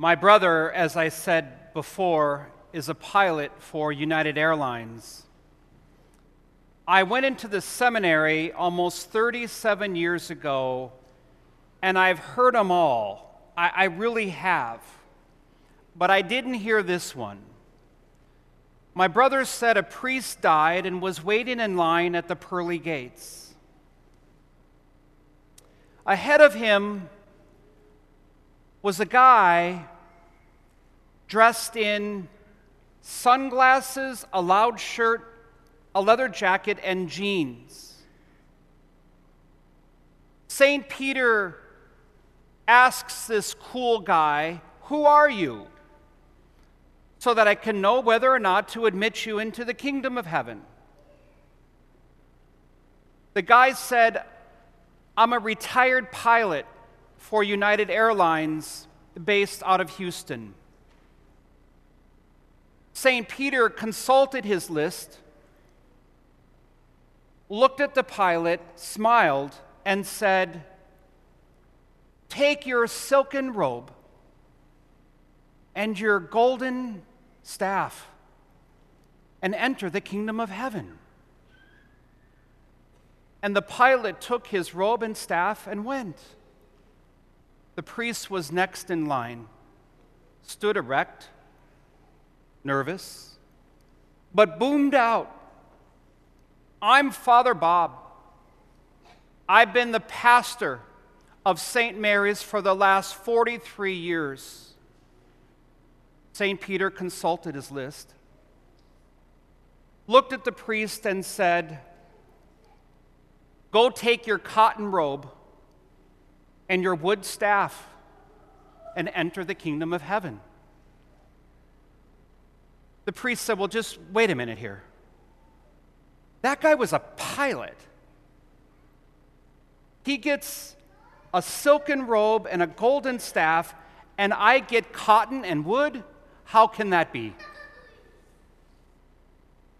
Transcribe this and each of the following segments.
My brother, as I said before, is a pilot for United Airlines. I went into the seminary almost 37 years ago, and I've heard them all. I, I really have. But I didn't hear this one. My brother said a priest died and was waiting in line at the pearly gates. Ahead of him was a guy dressed in sunglasses, a loud shirt, a leather jacket, and jeans. St. Peter asks this cool guy, Who are you? so that I can know whether or not to admit you into the kingdom of heaven. The guy said, I'm a retired pilot for United Airlines based out of Houston. St. Peter consulted his list, looked at the pilot, smiled, and said, Take your silken robe and your golden staff and enter the kingdom of heaven. And the pilot took his robe and staff and went. The priest was next in line, stood erect, nervous, but boomed out I'm Father Bob. I've been the pastor of St. Mary's for the last 43 years. St. Peter consulted his list, looked at the priest, and said, Go take your cotton robe and your wood staff and enter the kingdom of heaven. The priest said, Well, just wait a minute here. That guy was a pilot. He gets a silken robe and a golden staff, and I get cotton and wood? How can that be?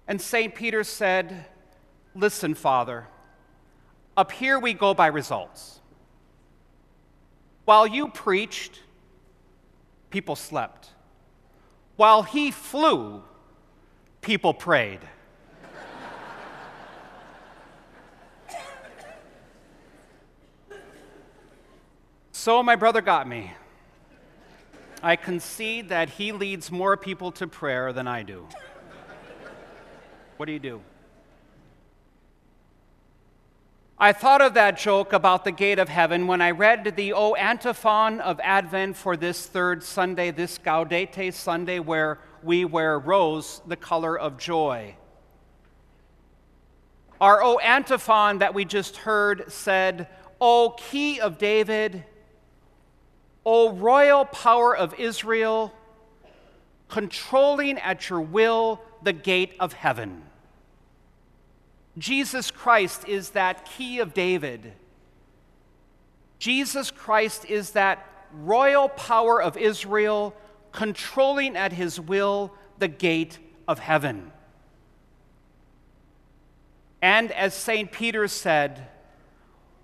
And St. Peter said, Listen, Father, up here we go by results. While you preached, people slept. While he flew, people prayed. so my brother got me. I concede that he leads more people to prayer than I do. What do you do? I thought of that joke about the gate of heaven when I read the O antiphon of Advent for this third Sunday, this Gaudete Sunday, where we wear rose, the color of joy. Our O antiphon that we just heard said, O key of David, O royal power of Israel, controlling at your will the gate of heaven. Jesus Christ is that key of David. Jesus Christ is that royal power of Israel, controlling at his will the gate of heaven. And as St. Peter said,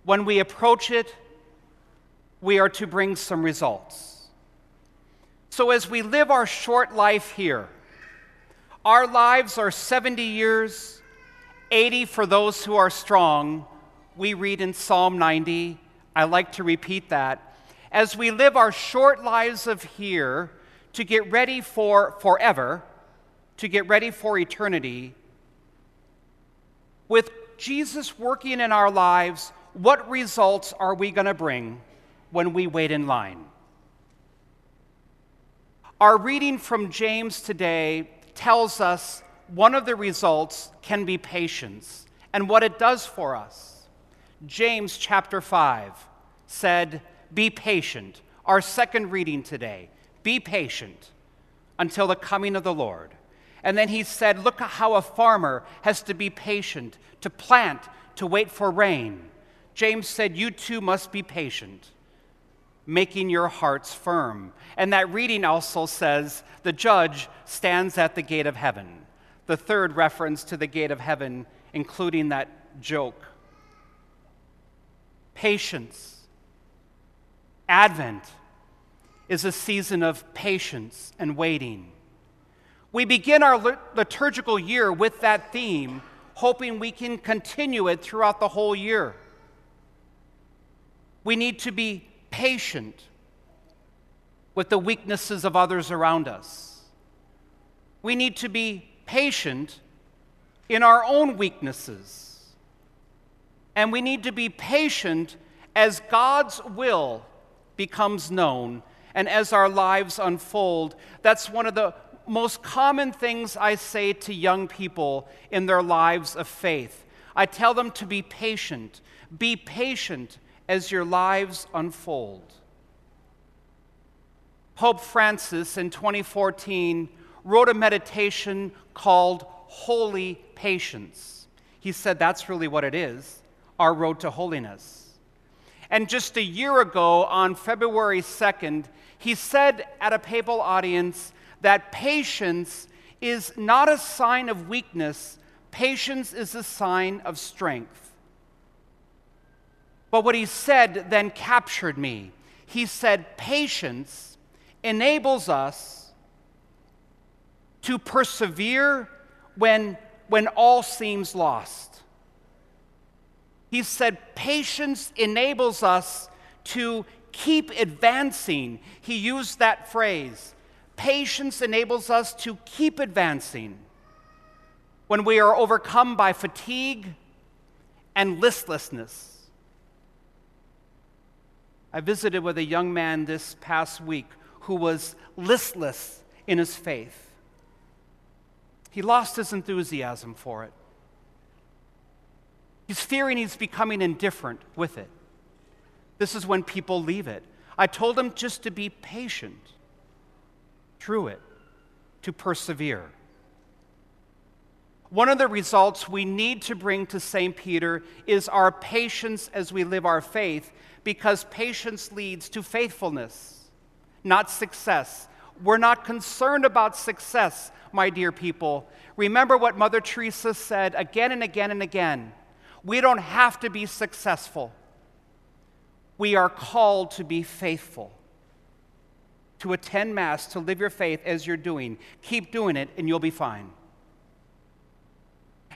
when we approach it, we are to bring some results. So, as we live our short life here, our lives are 70 years, 80 for those who are strong. We read in Psalm 90. I like to repeat that. As we live our short lives of here to get ready for forever, to get ready for eternity, with Jesus working in our lives, what results are we going to bring when we wait in line? Our reading from James today tells us one of the results can be patience and what it does for us. James chapter 5 said, Be patient. Our second reading today, be patient until the coming of the Lord. And then he said, Look how a farmer has to be patient, to plant, to wait for rain. James said, You too must be patient, making your hearts firm. And that reading also says, The judge stands at the gate of heaven the third reference to the gate of heaven, including that joke. Patience, Advent, is a season of patience and waiting. We begin our liturgical year with that theme, hoping we can continue it throughout the whole year. We need to be patient with the weaknesses of others around us. We need to be patient in our own weaknesses. And we need to be patient as God's will becomes known and as our lives unfold. That's one of the most common things I say to young people in their lives of faith. I tell them to be patient. Be patient as your lives unfold. Pope Francis in 2014 wrote a meditation called Holy Patience. He said that's really what it is our road to holiness. And just a year ago, on February 2nd, he said at a papal audience that patience is not a sign of weakness, patience is a sign of strength. But what he said then captured me. He said, Patience enables us to persevere when, when all seems lost. He said, Patience enables us to keep advancing. He used that phrase. Patience enables us to keep advancing when we are overcome by fatigue and listlessness. I visited with a young man this past week who was listless in his faith. He lost his enthusiasm for it. He's fearing he's becoming indifferent with it. This is when people leave it. I told him just to be patient through it, to persevere. One of the results we need to bring to St. Peter is our patience as we live our faith, because patience leads to faithfulness, not success. We're not concerned about success, my dear people. Remember what Mother Teresa said again and again and again. We don't have to be successful. We are called to be faithful, to attend Mass, to live your faith as you're doing. Keep doing it, and you'll be fine.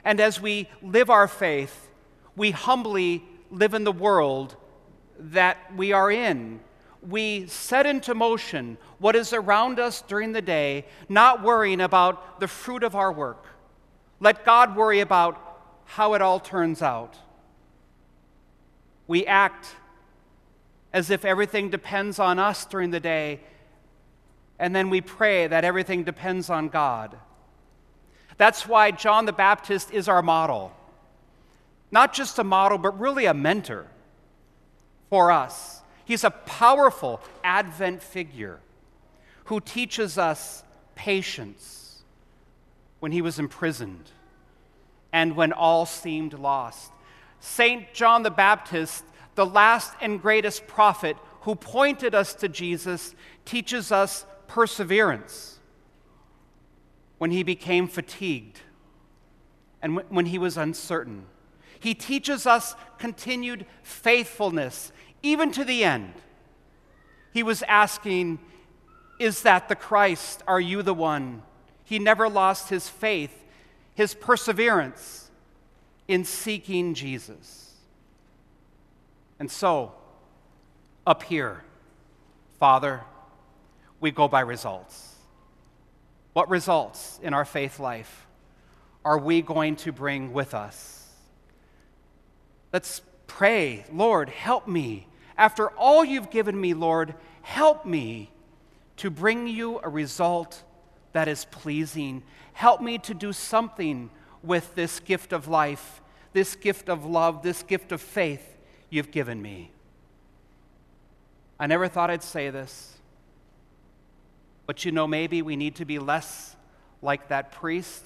And as we live our faith, we humbly live in the world that we are in. We set into motion what is around us during the day, not worrying about the fruit of our work. Let God worry about how it all turns out. We act as if everything depends on us during the day, and then we pray that everything depends on God. That's why John the Baptist is our model. Not just a model, but really a mentor for us. He's a powerful Advent figure who teaches us patience when he was imprisoned and when all seemed lost. St. John the Baptist, the last and greatest prophet who pointed us to Jesus, teaches us perseverance when he became fatigued and when he was uncertain. He teaches us continued faithfulness, even to the end. He was asking, Is that the Christ? Are you the one? He never lost his faith, his perseverance in seeking Jesus. And so, up here, Father, we go by results. What results in our faith life are we going to bring with us? Let's pray, Lord, help me. After all you've given me, Lord, help me to bring you a result that is pleasing. Help me to do something with this gift of life, this gift of love, this gift of faith you've given me. I never thought I'd say this, but you know, maybe we need to be less like that priest,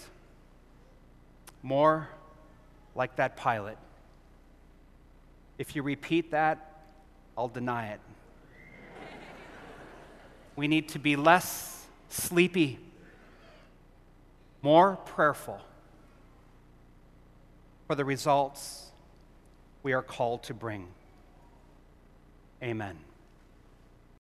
more like that pilot. If you repeat that, I'll deny it. we need to be less sleepy, more prayerful for the results we are called to bring. Amen.